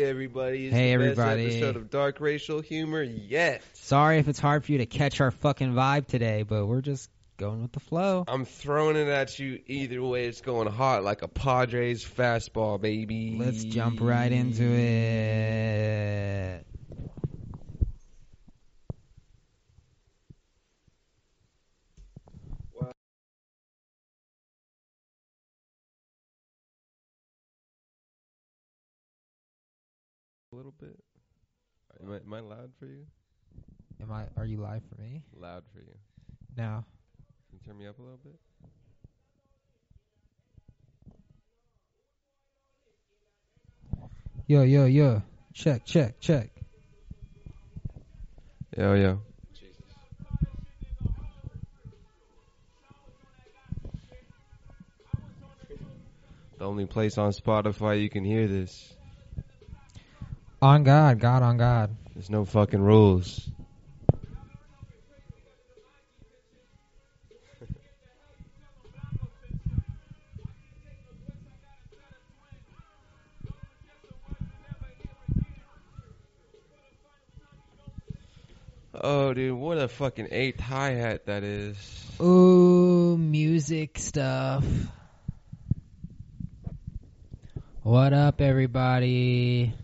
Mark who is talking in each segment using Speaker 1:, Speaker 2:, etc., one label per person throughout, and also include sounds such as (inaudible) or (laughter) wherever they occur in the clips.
Speaker 1: yeah, everybody. It's
Speaker 2: Hey, everybody.
Speaker 1: episode of Dark Racial Humor yet.
Speaker 2: Sorry if it's hard for you to catch our fucking vibe today, but we're just going with the flow.
Speaker 1: I'm throwing it at you either way. It's going hot like a Padres fastball, baby.
Speaker 2: Let's jump right into it.
Speaker 1: A little bit. Am I, am I loud for you?
Speaker 2: Am I? Are you live for me
Speaker 1: Loud for you.
Speaker 2: now?
Speaker 1: Can you turn me up a little bit?
Speaker 2: Yo, yo, yo. Check, check, check.
Speaker 1: Yo, yo. Jesus. The only place on Spotify you can hear this.
Speaker 2: On God, God on God.
Speaker 1: There's no fucking rules. (laughs) Oh, dude, what a fucking eighth hi hat that is.
Speaker 2: Ooh, music stuff. What up, everybody?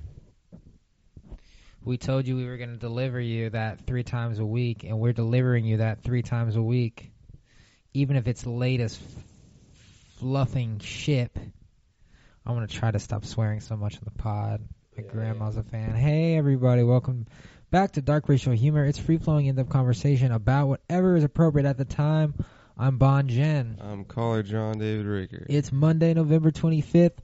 Speaker 2: We told you we were going to deliver you that three times a week, and we're delivering you that three times a week. Even if it's late as fluffing ship. I'm going to try to stop swearing so much in the pod. My
Speaker 1: Yeah.
Speaker 2: grandma's a fan. Hey, everybody, welcome back to Dark Racial Humor. It's free flowing in depth conversation about whatever is appropriate at the time. I'm Bon Jen.
Speaker 1: I'm caller John David Ricker.
Speaker 2: It's Monday, November 25th.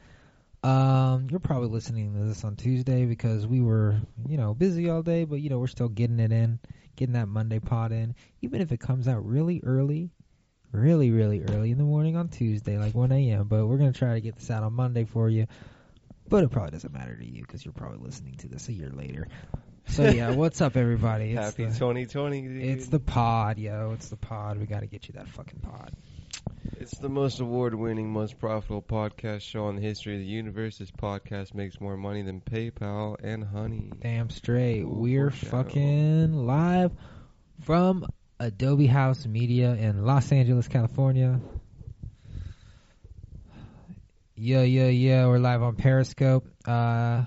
Speaker 2: Um, you're probably listening to this on Tuesday because we were, you know, busy all day, but you know, we're still getting it in, getting that Monday pod in. Even if it comes out really early, really, really early in the morning on Tuesday, like 1 a.m. But we're gonna try to get this out on Monday for you. But it probably doesn't matter to you because you're probably listening to this a year later. So yeah, (laughs) what's up, everybody? It's
Speaker 1: Happy
Speaker 2: the,
Speaker 1: 2020, dude.
Speaker 2: it's the pod, yo. It's the pod. We got to get you that fucking pod.
Speaker 1: It's the most award-winning, most profitable podcast show in the history of the universe. This podcast makes more money than PayPal and Honey.
Speaker 2: Damn straight.
Speaker 1: Ooh,
Speaker 2: We're fucking live from Adobe House Media in Los Angeles, California. Yeah, yeah, yeah. We're live on Periscope. Uh,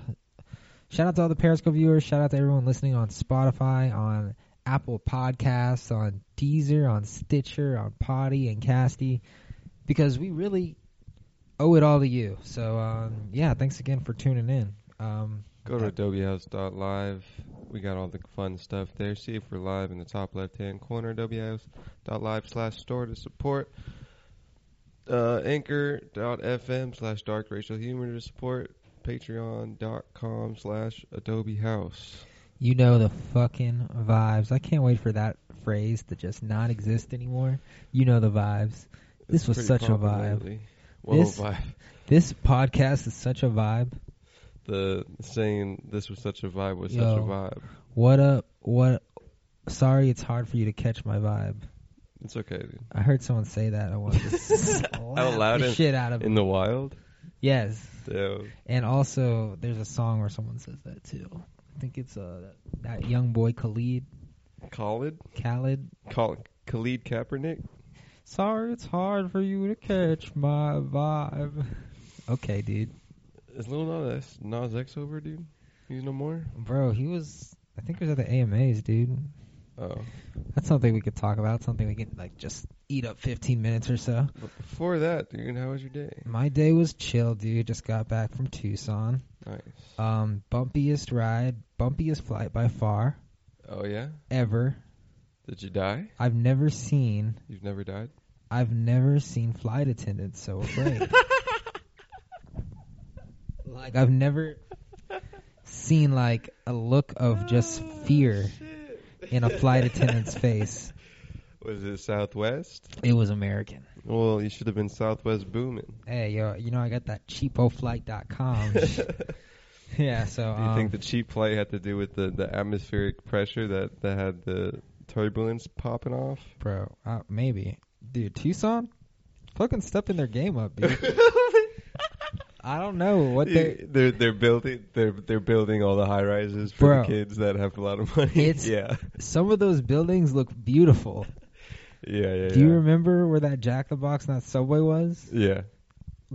Speaker 2: shout out to all the Periscope viewers. Shout out to everyone listening on Spotify, on Apple Podcasts, on Deezer, on Stitcher, on Potty and Casty, because we really owe it all to you. So, um, yeah, thanks again for tuning in. Um,
Speaker 1: Go to adobehouse.live. We got all the fun stuff there. See if we're live in the top left-hand corner. adobehouse.live slash store to support. Uh, anchor.fm slash dark racial humor to support. Patreon.com slash Adobe House.
Speaker 2: You know the fucking vibes. I can't wait for that phrase to just not exist anymore. You know the vibes. This
Speaker 1: It's
Speaker 2: was such a vibe. This-
Speaker 1: vibe.
Speaker 2: This podcast is such a vibe.
Speaker 1: The saying this was such a vibe was such a vibe.
Speaker 2: What up? What? Sorry, it's hard for you to catch my vibe.
Speaker 1: It's okay, dude.
Speaker 2: I heard someone say that. I wanted to (laughs) slap
Speaker 1: loud
Speaker 2: the
Speaker 1: in-
Speaker 2: shit out of
Speaker 1: In
Speaker 2: it.
Speaker 1: the wild?
Speaker 2: Yes,
Speaker 1: Damn.
Speaker 2: and also there's a song where someone says that too. I think it's uh that, that young boy Khalid
Speaker 1: Khalid?
Speaker 2: Khalid.
Speaker 1: Call Khalid Kaepernick?
Speaker 2: Sorry, it's hard for you to catch my vibe. Okay, dude.
Speaker 1: Is Lil Nas, Nas X over, dude? He's no more?
Speaker 2: Bro, he was. I think he was at the AMAs, dude.
Speaker 1: Oh.
Speaker 2: That's something we could talk about. Something we could like just eat up 15 minutes or so.
Speaker 1: But before that, dude, how was your day?
Speaker 2: My day was chill, dude. Just got back from Tucson.
Speaker 1: Nice.
Speaker 2: Um, bumpiest ride, bumpiest flight by far
Speaker 1: Oh, yeah?
Speaker 2: ever.
Speaker 1: Did you die?
Speaker 2: I've never seen.
Speaker 1: You've never died?
Speaker 2: I've never seen flight attendants so afraid. (laughs) like I've never seen like a look of just fear in a flight attendant's face. (laughs)
Speaker 1: Was it Southwest?
Speaker 2: It was American.
Speaker 1: Well, you should have been Southwest booming.
Speaker 2: Hey, yo, you know I got that cheapoflight.com. (laughs) (laughs) Yeah, so Do
Speaker 1: you
Speaker 2: um,
Speaker 1: think the cheap flight had to do with the, the atmospheric pressure that, that had the turbulence popping off?
Speaker 2: bro, uh, maybe, dude, Tucson, fucking stepping their game up, dude. (laughs) I don't know what they.
Speaker 1: they're they're building they're they're building all the high rises for
Speaker 2: Bro.
Speaker 1: the kids that have a lot of money.
Speaker 2: It's-
Speaker 1: yeah,
Speaker 2: Some of those buildings look beautiful.
Speaker 1: Yeah, yeah.
Speaker 2: Do you
Speaker 1: yeah.
Speaker 2: remember where that Jack the Box and that Subway was?
Speaker 1: Yeah.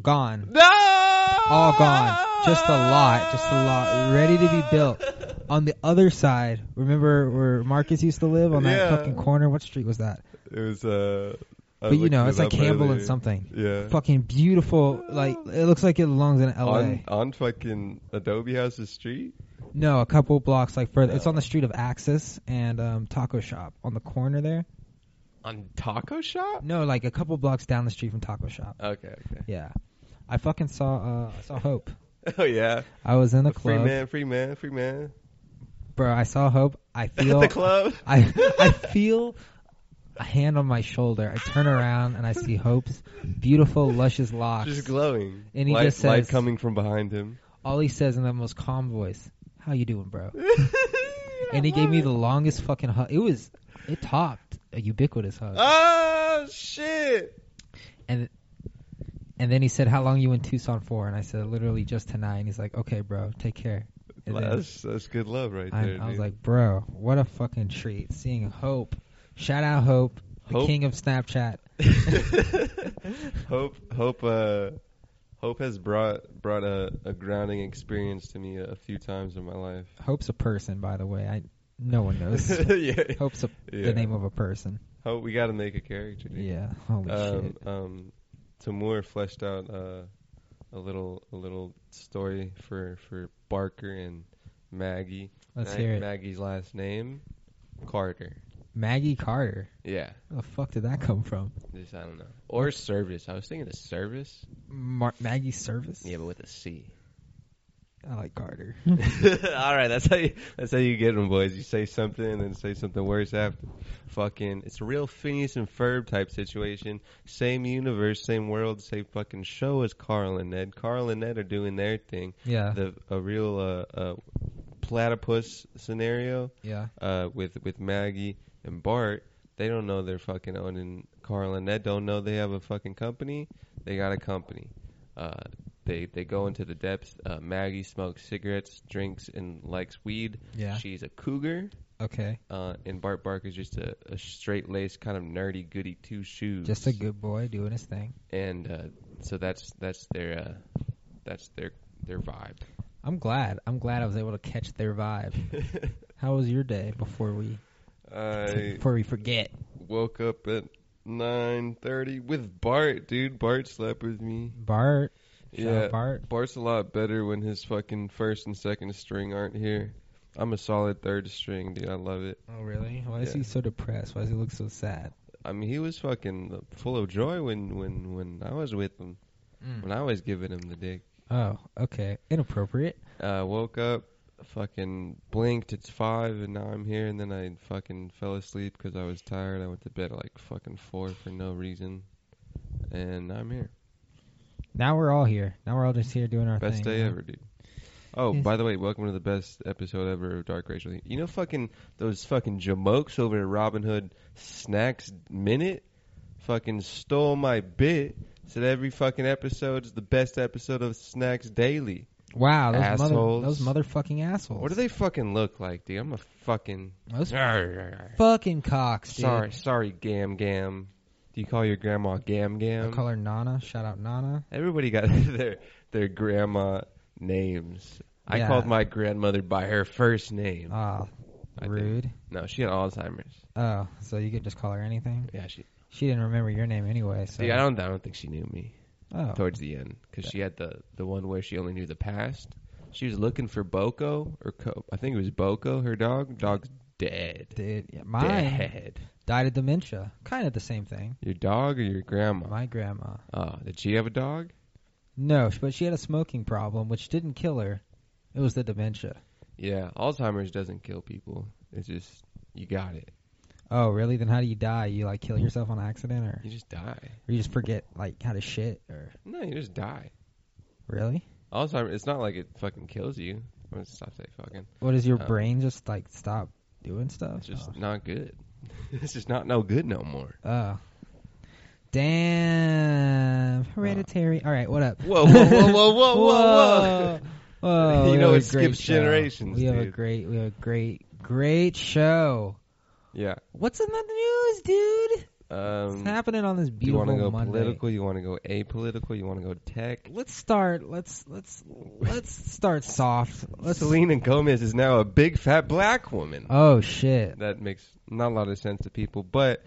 Speaker 2: Gone.
Speaker 1: No!
Speaker 2: All gone. Just a lot. Just a lot. Ready to be built. On the other side, remember where Marcus used to live on that
Speaker 1: Yeah.
Speaker 2: fucking corner? What street was that?
Speaker 1: It was uh. I
Speaker 2: But you know, it's like
Speaker 1: up
Speaker 2: Campbell and something.
Speaker 1: Yeah.
Speaker 2: Fucking beautiful. Like it looks like it belongs in L.A.
Speaker 1: On on fucking Adobe House's street.
Speaker 2: No, a couple blocks like further. It's on the street of Axis and um, Taco Shop on the corner there.
Speaker 1: On Taco Shop.
Speaker 2: No, like a couple blocks down the street from Taco Shop.
Speaker 1: Okay. Okay.
Speaker 2: Yeah, I fucking saw uh, I saw Hope. (laughs)
Speaker 1: Oh yeah.
Speaker 2: I was in the club.
Speaker 1: free man, free man, free man.
Speaker 2: bro. I saw Hope. I (laughs) feel
Speaker 1: the club. (laughs)
Speaker 2: I I feel a hand on my shoulder. I turn around and I see Hope's beautiful, luscious locks.
Speaker 1: Just glowing.
Speaker 2: And he
Speaker 1: light,
Speaker 2: just
Speaker 1: light
Speaker 2: says-
Speaker 1: coming from behind him.
Speaker 2: All he says in the most calm voice, "How you doing, bro?" And he gave me the longest fucking hug. It was it topped a ubiquitous hug.
Speaker 1: Oh shit!
Speaker 2: And and then he said, "How long you in Tucson for?" And I said, "Literally just tonight." And he's like, "Okay, bro, take care." And then
Speaker 1: That's that's good love right
Speaker 2: I,
Speaker 1: there.
Speaker 2: I was
Speaker 1: dude.
Speaker 2: like, "Bro, what a fucking treat! Seeing Hope, shout out Hope, the king of Snapchat." (laughs)
Speaker 1: hope hope uh hope has brought brought a, a grounding experience to me a, a few times in my life.
Speaker 2: Hope's a person, by the way. I no one knows. (laughs)
Speaker 1: yeah.
Speaker 2: Hope's a,
Speaker 1: Yeah.
Speaker 2: the name of a person.
Speaker 1: Hope we got to make a character. Dude.
Speaker 2: Yeah. Holy
Speaker 1: Um,
Speaker 2: shit.
Speaker 1: um, Tamur fleshed out uh, a little a little story for for Barker and Maggie.
Speaker 2: Let's hear it.
Speaker 1: Maggie's last name Carter.
Speaker 2: Maggie Carter.
Speaker 1: Yeah,
Speaker 2: Where the fuck did that come from?
Speaker 1: just I don't know. Or service. I was thinking of service.
Speaker 2: Mar- Maggie Service.
Speaker 1: Yeah, but with a C.
Speaker 2: I like Carter. (laughs) (laughs)
Speaker 1: All right, that's how you that's how you get them, boys. You say something and then say something worse after. Fucking, it's a real Phineas and Ferb type situation. Same universe, same world, same fucking show as Carl and Ned. Carl and Ned are doing their thing.
Speaker 2: yeah.
Speaker 1: The a real uh, uh, platypus scenario
Speaker 2: yeah.
Speaker 1: uh, with with Maggie and Bart. They don't know they're fucking owning. Carl and Ned don't know they have a fucking company. They got a company. Uh, they they go into the depths. Uh, Maggie smokes cigarettes, drinks, and likes weed.
Speaker 2: Yeah.
Speaker 1: She's a cougar.
Speaker 2: Okay.
Speaker 1: Uh, and Bart Barker's just a, a straight laced kind of nerdy goody two shoes.
Speaker 2: Just a good boy doing his thing.
Speaker 1: And uh, so that's that's their uh, that's their their vibe.
Speaker 2: I'm glad. I'm glad I was able to catch their vibe. (laughs) How was your day before we
Speaker 1: I (laughs)
Speaker 2: before we forget?
Speaker 1: woke up at nine thirty with Bart, dude. Bart slept with me.
Speaker 2: Bart.
Speaker 1: Yeah,
Speaker 2: Bart.
Speaker 1: Bart's a lot better when his fucking first and second string aren't here. I'm a solid third string, dude. I love it.
Speaker 2: Oh really? Why is he so depressed? Why does he look so sad?
Speaker 1: I mean, he was fucking full of joy when when when I was with him. When I was giving him the dick.
Speaker 2: Oh, okay. Inappropriate.
Speaker 1: Uh, woke up, fucking blinked. It's five, and now I'm here. And then I fucking fell asleep because I was tired. I went to bed at like fucking four for no reason, and now I'm here.
Speaker 2: Now we're all here. Now we're all just here doing our
Speaker 1: Best
Speaker 2: thing.
Speaker 1: day
Speaker 2: know?
Speaker 1: ever, dude. Oh,
Speaker 2: Yes.
Speaker 1: by the way, welcome to the best episode ever of Dark Racial. You know, fucking those fucking jamokes over at Robinhood Snacks Minute, fucking stole my bit. Said every fucking episode is the best episode of Snacks Daily.
Speaker 2: Wow, those mother,
Speaker 1: Assholes.
Speaker 2: those motherfucking assholes.
Speaker 1: What do they fucking look like, dude? I'm a fucking
Speaker 2: Those fucking cocks, dude.
Speaker 1: sorry, sorry, Gam Gam. Do you call your grandma Gam Gam?
Speaker 2: I call her Nana. Shout out Nana.
Speaker 1: Everybody got (laughs) their their grandma names. I
Speaker 2: Yeah.
Speaker 1: called my grandmother by her first name.
Speaker 2: Ah,
Speaker 1: I think.
Speaker 2: rude.
Speaker 1: No, she had Alzheimer's.
Speaker 2: Oh, so you could just call her anything?
Speaker 1: Yeah, she.
Speaker 2: She didn't remember your name anyway. So.
Speaker 1: See, I don't. I don't think she knew me
Speaker 2: Oh,
Speaker 1: towards the end because she had the the one where she only knew the past. She was looking for Boko or Co- I think it was Boko. Her dog. Dog's dead.
Speaker 2: dude, yeah, mine
Speaker 1: Dead.
Speaker 2: Died of dementia. Kind of the same thing.
Speaker 1: Your dog or your grandma?
Speaker 2: My grandma.
Speaker 1: Oh, did she have a dog?
Speaker 2: No, but she had a smoking problem, which didn't kill her. It was the dementia.
Speaker 1: Yeah, Alzheimer's doesn't kill people. It's just you got it.
Speaker 2: Oh, really? Then how do you die? You like kill yourself on accident, or,
Speaker 1: You just die.
Speaker 2: or you just forget like how to shit, or
Speaker 1: No, you just die.
Speaker 2: really?
Speaker 1: Alzheimer's. It's not like it fucking kills you. I'm gonna stop saying fucking.
Speaker 2: What does your
Speaker 1: Um,
Speaker 2: brain just like stop doing stuff?
Speaker 1: It's just
Speaker 2: Oh.
Speaker 1: not good. (laughs) it's just not no good no more.
Speaker 2: Oh. Damn. Hereditary. Uh, All right, what up?
Speaker 1: Whoa, whoa, whoa, whoa, whoa, whoa, whoa. (laughs) (laughs) You know it skips generations,
Speaker 2: We have a great, we have a great, great show.
Speaker 1: Yeah.
Speaker 2: What's in the news, dude?
Speaker 1: Um,
Speaker 2: What's happening on this
Speaker 1: do you want to go
Speaker 2: Monday?
Speaker 1: political? You want to go apolitical? You want to go tech?
Speaker 2: Let's start. Let's let's let's start soft. Let's.
Speaker 1: Selena Gomez is now a big fat black woman.
Speaker 2: Oh shit.
Speaker 1: that makes not a lot of sense to people, but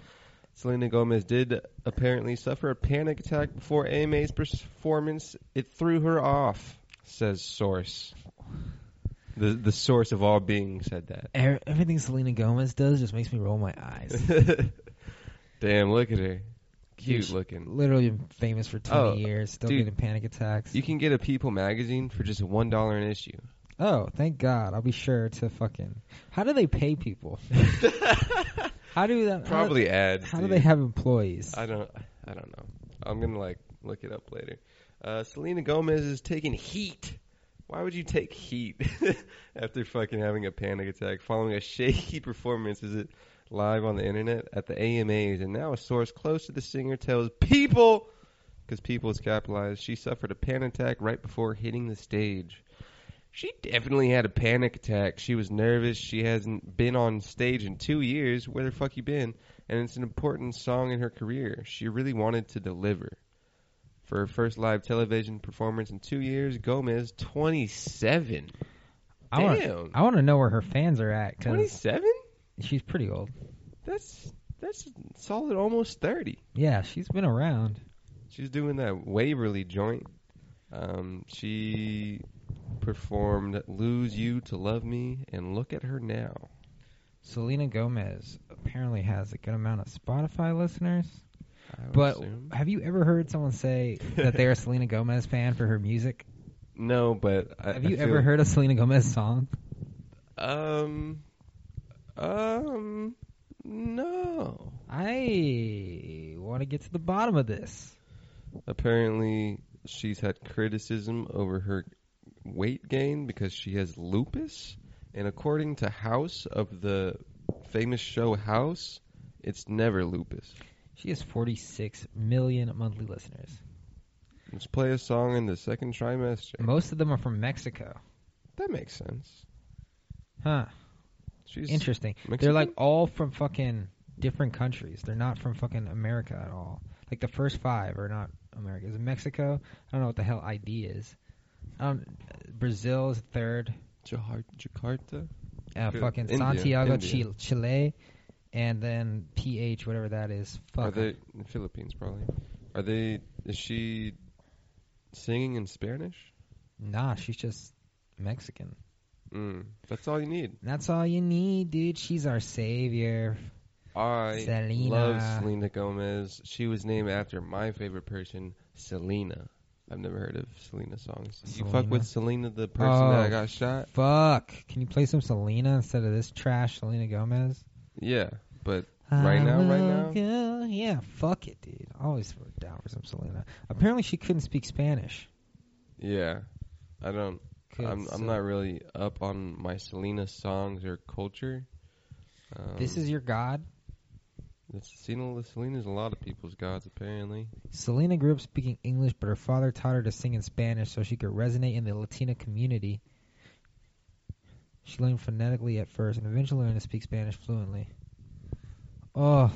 Speaker 1: Selena Gomez did apparently suffer a panic attack before AMA's performance. It threw her off, says source. The the source of all being said that.
Speaker 2: Er- Everything Selena Gomez does just makes me roll my eyes. (laughs)
Speaker 1: Damn, look at her. Cute
Speaker 2: She's
Speaker 1: looking.
Speaker 2: Literally been famous for 20
Speaker 1: Oh,
Speaker 2: years, still
Speaker 1: dude.
Speaker 2: getting panic attacks.
Speaker 1: You can get a People magazine for just one dollar an issue.
Speaker 2: oh, thank God. I'll be sure to fucking. How do they pay people? (laughs) How do that?
Speaker 1: Probably ads.
Speaker 2: How, how do
Speaker 1: dude.
Speaker 2: they have employees?
Speaker 1: I don't. I don't know. I'm gonna like look it up later. Uh, Selena Gomez is taking heat. Why would you take heat (laughs) after fucking having a panic attack following a shaky (laughs) performance? Is it live on the internet at the AMAs? And now a source close to the singer tells People, because People is capitalized, she suffered a panic attack right before hitting the stage. She definitely had a panic attack. She was nervous. She hasn't been on stage in two years. Where the fuck you been? and it's an important song in her career. She really wanted to deliver. For her first live television performance in two years, Gomez, 27.
Speaker 2: I want.
Speaker 1: Damn.
Speaker 2: I want to know where her fans are at
Speaker 1: 27?
Speaker 2: She's pretty old.
Speaker 1: That's that's solid almost 30.
Speaker 2: Yeah, she's been around.
Speaker 1: She's doing that Waverly joint. Um, she performed Lose You to Love Me and Look at Her Now.
Speaker 2: Selena Gomez apparently has a good amount of Spotify listeners. But
Speaker 1: assume.
Speaker 2: have you ever heard someone say that they're a (laughs) Selena Gomez fan for her music?
Speaker 1: No, but I,
Speaker 2: Have you ever heard a Selena Gomez song?
Speaker 1: Um, um, no.
Speaker 2: I want to get to the bottom of this.
Speaker 1: Apparently, she's had criticism over her weight gain because she has lupus. And according to House of the famous show House, it's never lupus.
Speaker 2: She has 46 million monthly listeners.
Speaker 1: Let's play a song in the second trimester.
Speaker 2: Most of them are from Mexico.
Speaker 1: That makes sense.
Speaker 2: Huh.
Speaker 1: She's
Speaker 2: Interesting.
Speaker 1: Mexican?
Speaker 2: They're like all from fucking different countries. They're not from fucking America at all. Like the first five are not America. Is it Mexico? I don't know what the hell ID is. Um, Brazil is third.
Speaker 1: Jakarta.
Speaker 2: Uh, fucking
Speaker 1: India,
Speaker 2: Santiago,
Speaker 1: India.
Speaker 2: Chile, Chile, and then PH, whatever that is. Fuck.
Speaker 1: Are they in Philippines? Probably. Are they? Is she singing in Spanish?
Speaker 2: Nah, she's just Mexican.
Speaker 1: Mm, that's all you need.
Speaker 2: That's all you need, dude. She's our savior.
Speaker 1: I
Speaker 2: Selena.
Speaker 1: love Selena Gomez. She was named after my favorite person, Selena. I've never heard of Selena songs. You fuck with Selena, the person
Speaker 2: Oh,
Speaker 1: that got shot?
Speaker 2: Fuck. Can you play some Selena instead of this trash Selena Gomez?
Speaker 1: Yeah, but Right now, right now?
Speaker 2: Yeah, fuck it, dude. Always down for some Selena. Apparently she couldn't speak Spanish.
Speaker 1: yeah, I don't. I'm I'm not really up on my Selena songs or culture. Um,
Speaker 2: This is your god?
Speaker 1: Selena. Selena's a lot of people's gods apparently.
Speaker 2: Selena grew up speaking English, but her father taught her to sing in Spanish so she could resonate in the Latina community. She learned phonetically at first and eventually learned to speak Spanish fluently. Oh,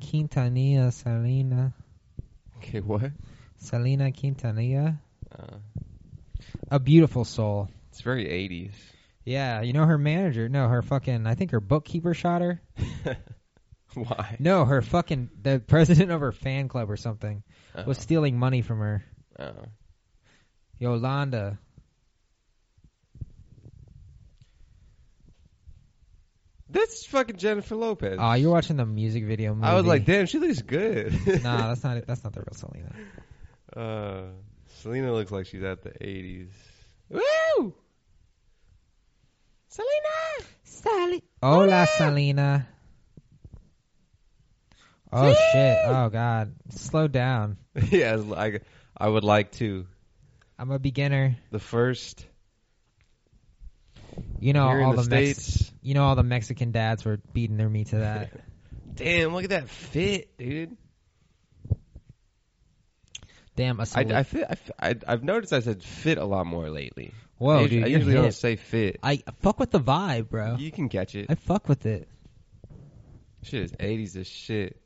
Speaker 2: Quintanilla Selena.
Speaker 1: Okay, what?
Speaker 2: Selena Quintanilla.
Speaker 1: Uh,
Speaker 2: A beautiful soul.
Speaker 1: it's very 80s.
Speaker 2: Yeah, you know her manager. No, her fucking. I think her bookkeeper shot her. (laughs)
Speaker 1: Why?
Speaker 2: No, her fucking. The president of her fan club or something
Speaker 1: Oh,
Speaker 2: was stealing money from her.
Speaker 1: oh.
Speaker 2: Yolanda.
Speaker 1: That's fucking Jennifer Lopez.
Speaker 2: Oh, you're watching the music video movie.
Speaker 1: I was like, damn, she looks good.
Speaker 2: nah, (laughs) that's not it. That's not the real Selena.
Speaker 1: Uh, Selena looks like she's at the 80s. Woo! Selena!
Speaker 2: Sally. Hola, Selena. Oh shit. Oh god. Slow down. (laughs)
Speaker 1: yeah, I, I would like to.
Speaker 2: I'm a beginner.
Speaker 1: The first
Speaker 2: You know
Speaker 1: here
Speaker 2: all
Speaker 1: in the,
Speaker 2: the, Mex-
Speaker 1: States.
Speaker 2: You know all the Mexican dads were beating their meat to that. (laughs)
Speaker 1: Damn, look at that fit, dude.
Speaker 2: Damn, a
Speaker 1: I,
Speaker 2: salute.
Speaker 1: I, fit, I, I, I've noticed I said fit a lot more lately.
Speaker 2: Whoa,
Speaker 1: I,
Speaker 2: dude,
Speaker 1: I usually don't say fit.
Speaker 2: I fuck with the vibe, bro.
Speaker 1: You can catch it.
Speaker 2: I fuck with it.
Speaker 1: Shit is 80s as shit.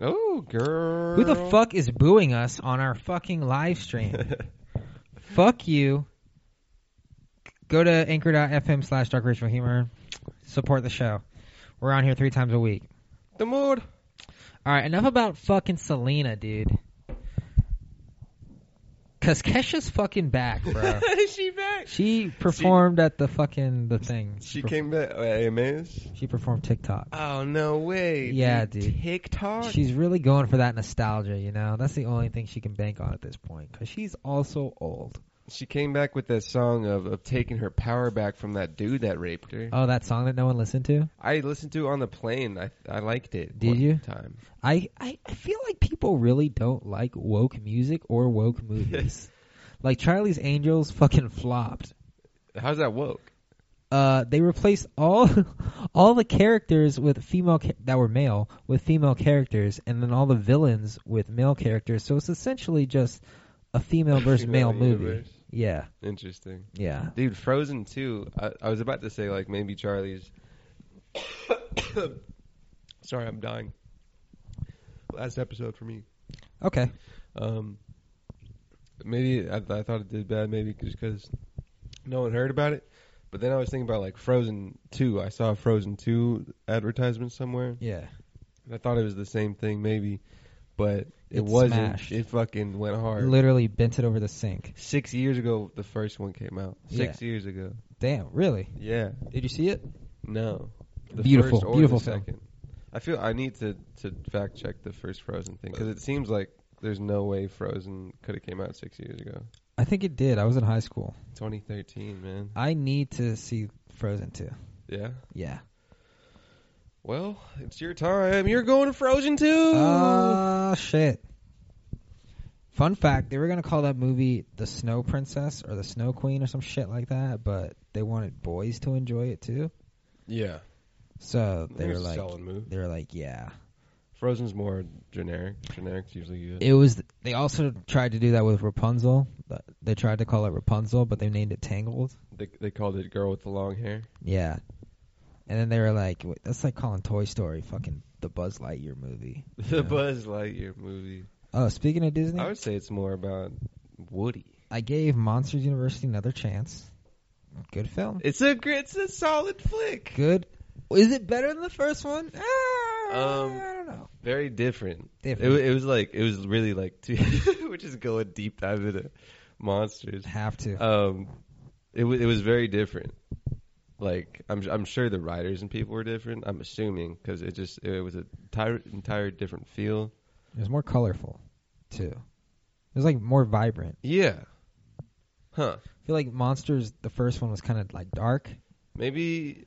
Speaker 1: Oh, girl.
Speaker 2: Who the fuck is booing us on our fucking live stream? (laughs) fuck you. Go to anchor.fm slash dark racial humor. Support the show. We're on here three times a week.
Speaker 1: the mood.
Speaker 2: All right, enough about fucking Selena, dude. Cause Kesha's fucking back, bro. (laughs)
Speaker 1: is she back?
Speaker 2: she performed at the fucking the thing.
Speaker 1: She
Speaker 2: Perf-
Speaker 1: came back. AMAs?
Speaker 2: She performed TikTok.
Speaker 1: Oh, no way.
Speaker 2: Yeah, dude.
Speaker 1: TikTok?
Speaker 2: She's really going for that nostalgia, you know. That's the only thing she can bank on at this point, cause she's also old.
Speaker 1: She came back with that song of, of taking her power back from that dude that raped her.
Speaker 2: Oh, that song that no one listened to.
Speaker 1: I listened to it on the plane. I I liked it.
Speaker 2: Did you?
Speaker 1: Time.
Speaker 2: I, I I feel like people really don't like woke music or woke movies. (laughs) like Charlie's Angels fucking flopped.
Speaker 1: How's that woke?
Speaker 2: Uh, they replaced all (laughs) all the characters with female ca- that were male with female characters, and then all the villains with male characters. So it's essentially just a female (laughs) versus male movie. Yeah,
Speaker 1: Interesting.
Speaker 2: yeah.
Speaker 1: Dude, Frozen 2. I, I was about to say, like, maybe Charlie's. (coughs) Sorry, I'm dying. Last episode for me.
Speaker 2: Okay.
Speaker 1: Um, maybe I, I thought it did bad, maybe just because no one heard about it. But then I was thinking about like Frozen Two. I saw a Frozen Two advertisement somewhere.
Speaker 2: Yeah.
Speaker 1: And I thought it was the same thing, maybe, but it,
Speaker 2: It
Speaker 1: wasn't.
Speaker 2: smashed.
Speaker 1: It fucking went hard.
Speaker 2: Literally bent it over the sink.
Speaker 1: Six years ago, the first one came out. Six years ago.
Speaker 2: Damn, really?
Speaker 1: Yeah.
Speaker 2: Did you see it?
Speaker 1: No. The
Speaker 2: Beautiful,
Speaker 1: first or
Speaker 2: beautiful
Speaker 1: the
Speaker 2: film.
Speaker 1: second. I feel I need to to fact check the first Frozen thing because it seems like there's no way Frozen could have came out six years ago.
Speaker 2: I think it did. I was in high school.
Speaker 1: 2013, man.
Speaker 2: I need to see Frozen 2.
Speaker 1: Yeah.
Speaker 2: Yeah.
Speaker 1: Well, it's your time. You're going to Frozen too.
Speaker 2: Oh ah, shit. Fun fact, they were gonna call that movie The Snow Princess or The Snow Queen or some shit like that, but they wanted boys to enjoy it too.
Speaker 1: yeah.
Speaker 2: So they were like
Speaker 1: solid
Speaker 2: they were like, Yeah.
Speaker 1: Frozen's more generic. Generic's usually good.
Speaker 2: It was they also tried to do that with Rapunzel. but They tried to call it Rapunzel, but they named it Tangled.
Speaker 1: they they called it "Girl with the Long Hair."
Speaker 2: Yeah. And then they were like, that's like calling Toy Story fucking the Buzz Lightyear movie. (laughs)
Speaker 1: The
Speaker 2: Yeah.
Speaker 1: Buzz Lightyear movie.
Speaker 2: Oh, speaking of Disney,
Speaker 1: I would say it's more about Woody.
Speaker 2: I gave Monsters University another chance. Good film.
Speaker 1: It's a gr- it's a solid flick.
Speaker 2: Good. Is it better than the first one? Ah,
Speaker 1: Um,
Speaker 2: I don't know.
Speaker 1: Very different. It,
Speaker 2: Different.
Speaker 1: wa- it was like it was really like two, (laughs) we're just going deep dive into monsters.
Speaker 2: Have to.
Speaker 1: Um, it was it was very different. Like I'm I'm sure the writers and people were different. I'm assuming because it just it was a entire entire different feel.
Speaker 2: It was more colorful, too. It was like more vibrant.
Speaker 1: Yeah. Huh.
Speaker 2: I feel like Monsters, the first one was kind of like dark.
Speaker 1: Maybe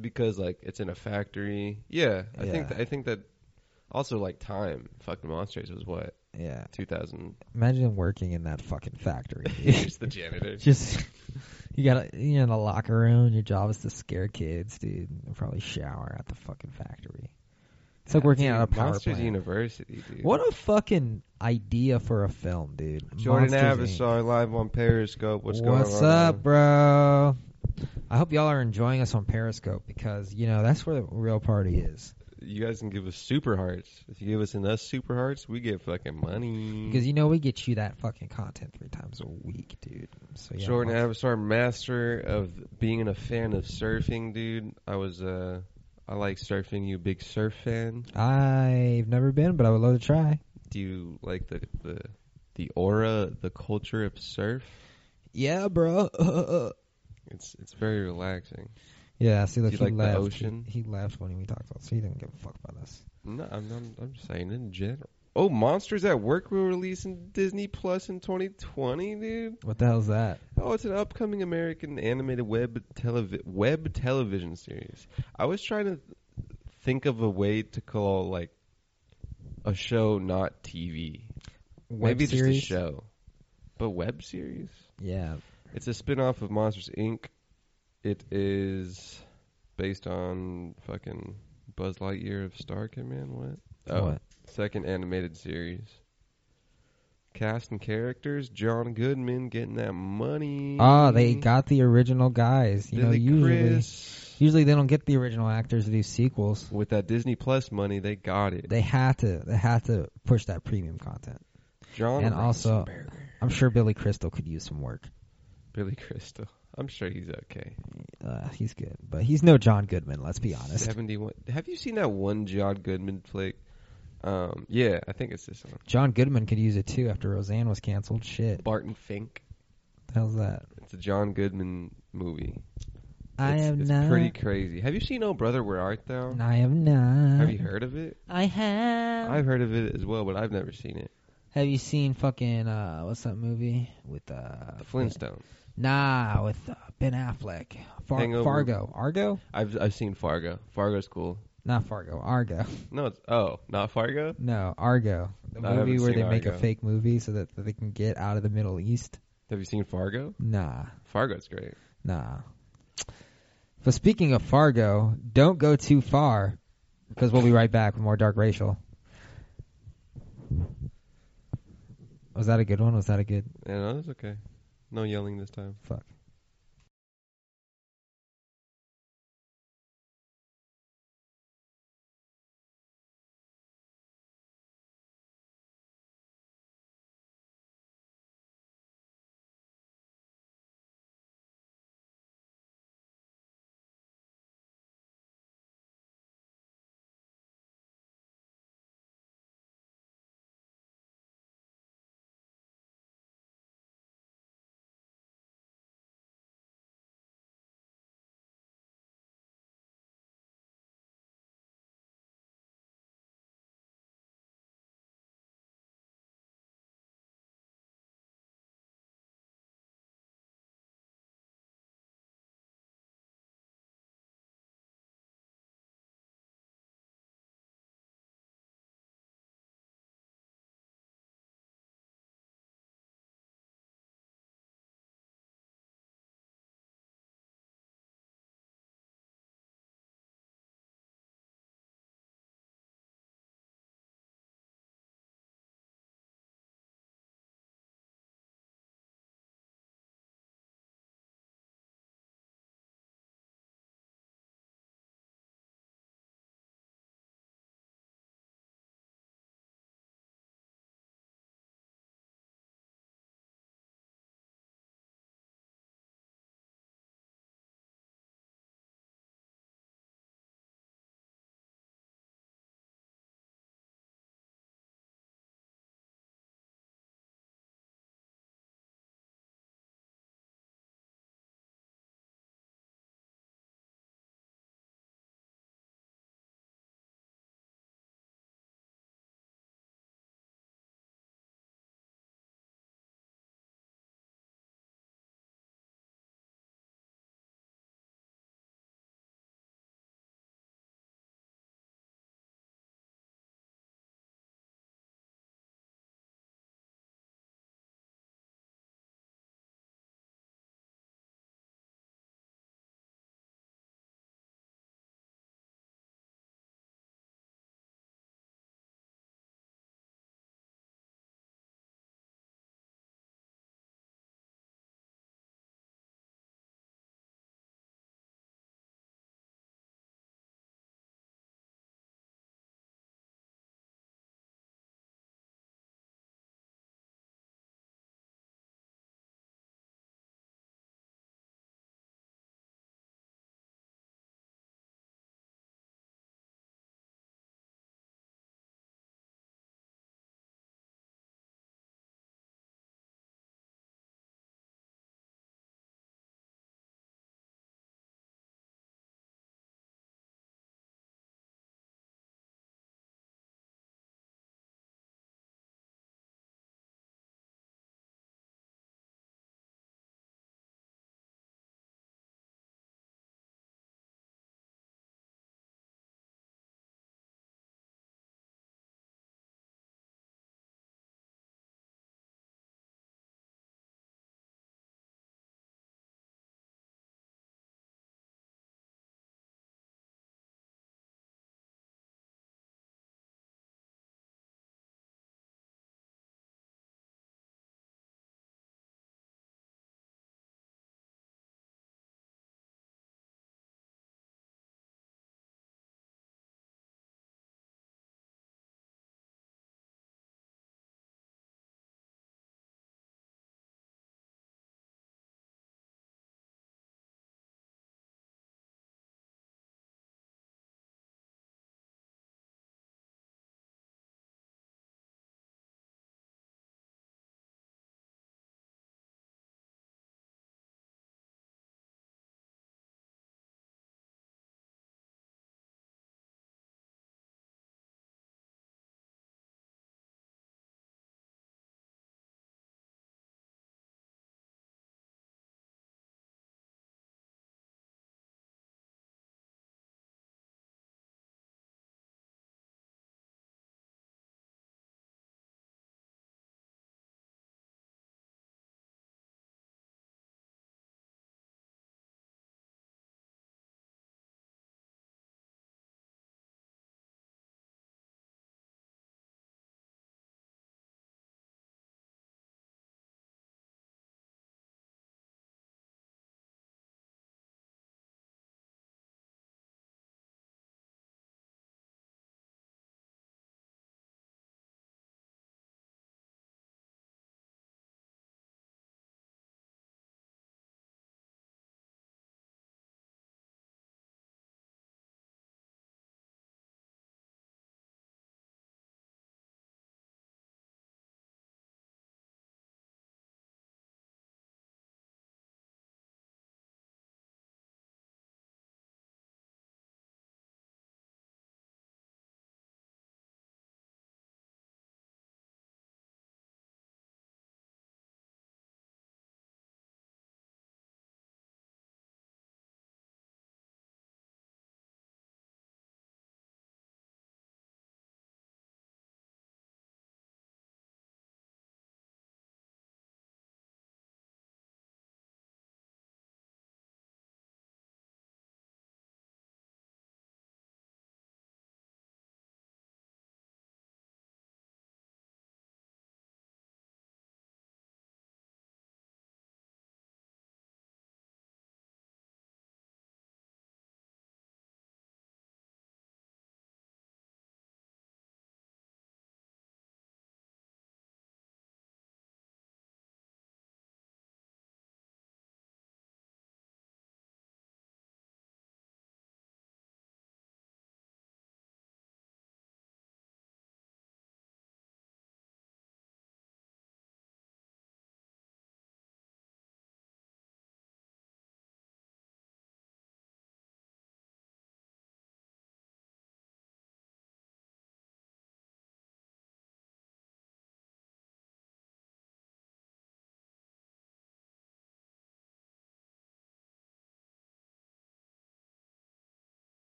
Speaker 1: because like it's in a factory. Yeah. I think th- I think that also like time. Fucking monsters was what
Speaker 2: Yeah.
Speaker 1: 2000.
Speaker 2: Imagine working in that fucking factory. (laughs)
Speaker 1: Just the janitor. (laughs)
Speaker 2: Just you got to you're in the locker room. Your job is to scare kids, dude. And probably shower at the fucking factory. It's like working
Speaker 1: Dude,
Speaker 2: at a power
Speaker 1: Monsters
Speaker 2: plant.
Speaker 1: University, dude.
Speaker 2: What a fucking idea for a film, dude.
Speaker 1: Jordan
Speaker 2: Monsters, Inc.
Speaker 1: Live on Periscope. What's, going on?
Speaker 2: What's up, bro? I hope y'all are enjoying us on Periscope because you know that's where the real party is.
Speaker 1: You guys can give us super hearts. If you give us enough super hearts, we get fucking money.
Speaker 2: Because you know we get you that fucking content three times a week, dude. So yeah,
Speaker 1: Jordan Avasar, master of being a fan of surfing, dude. I was, uh, I like surfing. You a big surf fan?
Speaker 2: I've never been, but I would love to try.
Speaker 1: Do you like the the the aura, the culture of surf?
Speaker 2: Yeah, bro. (laughs)
Speaker 1: It's it's very relaxing.
Speaker 2: yeah, see, look,
Speaker 1: you
Speaker 2: he
Speaker 1: like the ocean?
Speaker 2: He, he left when we talked about, so he didn't give a fuck about us.
Speaker 1: No, I'm not, I'm just saying in general. Oh, Monsters at Work will release in Disney Plus in 2020, dude.
Speaker 2: What the hell's that?
Speaker 1: Oh, it's an upcoming American animated web televi- web television series. I was trying to think of a way to call like a show not TV.
Speaker 2: Web
Speaker 1: Maybe
Speaker 2: series?
Speaker 1: just a show, but web series.
Speaker 2: Yeah.
Speaker 1: It's a spin-off of Monsters Inc. It is based on fucking Buzz Lightyear of Star Command. What? Oh,
Speaker 2: What?
Speaker 1: Second animated series. Cast and characters: John Goodman getting that money.
Speaker 2: Ah, they got the original guys. You know, usually
Speaker 1: Chris.
Speaker 2: usually they don't get the original actors to do sequels.
Speaker 1: With that Disney Plus money, they got it.
Speaker 2: They had to they had to push that premium content.
Speaker 1: John
Speaker 2: and also- I'm sure Billy Crystal could use some work.
Speaker 1: Billy Crystal. I'm sure he's okay.
Speaker 2: Uh, he's good, but he's no John Goodman. Let's be honest.
Speaker 1: Seventy-one. Have you seen that one John Goodman flick? Um, yeah, I think it's this one.
Speaker 2: John Goodman could use it too after Roseanne was canceled. Shit,
Speaker 1: Barton Fink.
Speaker 2: How's that?
Speaker 1: It's a John Goodman movie.
Speaker 2: I
Speaker 1: it's,
Speaker 2: am
Speaker 1: it's
Speaker 2: not.
Speaker 1: pretty crazy. Have you seen Oh Brother Where Art Thou?
Speaker 2: I have not.
Speaker 1: Have you heard of it?
Speaker 2: I have.
Speaker 1: I've heard of it as well, but I've never seen it.
Speaker 2: Have you seen fucking uh what's that movie with uh
Speaker 1: The Flintstones.
Speaker 2: Nah, with uh, Ben Affleck. Far-
Speaker 1: Hangover.
Speaker 2: Fargo. Argo?
Speaker 1: I've I've seen Fargo. Fargo's cool.
Speaker 2: Not Fargo. Argo.
Speaker 1: No, it's oh, not Fargo.
Speaker 2: No, Argo. The
Speaker 1: I haven't
Speaker 2: movie where
Speaker 1: seen
Speaker 2: they make a
Speaker 1: Argo.
Speaker 2: fake movie so that, that they can get out of the Middle East.
Speaker 1: Have you seen Fargo?
Speaker 2: Nah,
Speaker 1: Fargo's great.
Speaker 2: nah. But speaking of Fargo, don't go too far because we'll be right back with more Dark Racial. Was that a good one? Was that a good
Speaker 1: Yeah, no, that's okay. No yelling this time.
Speaker 2: fuck?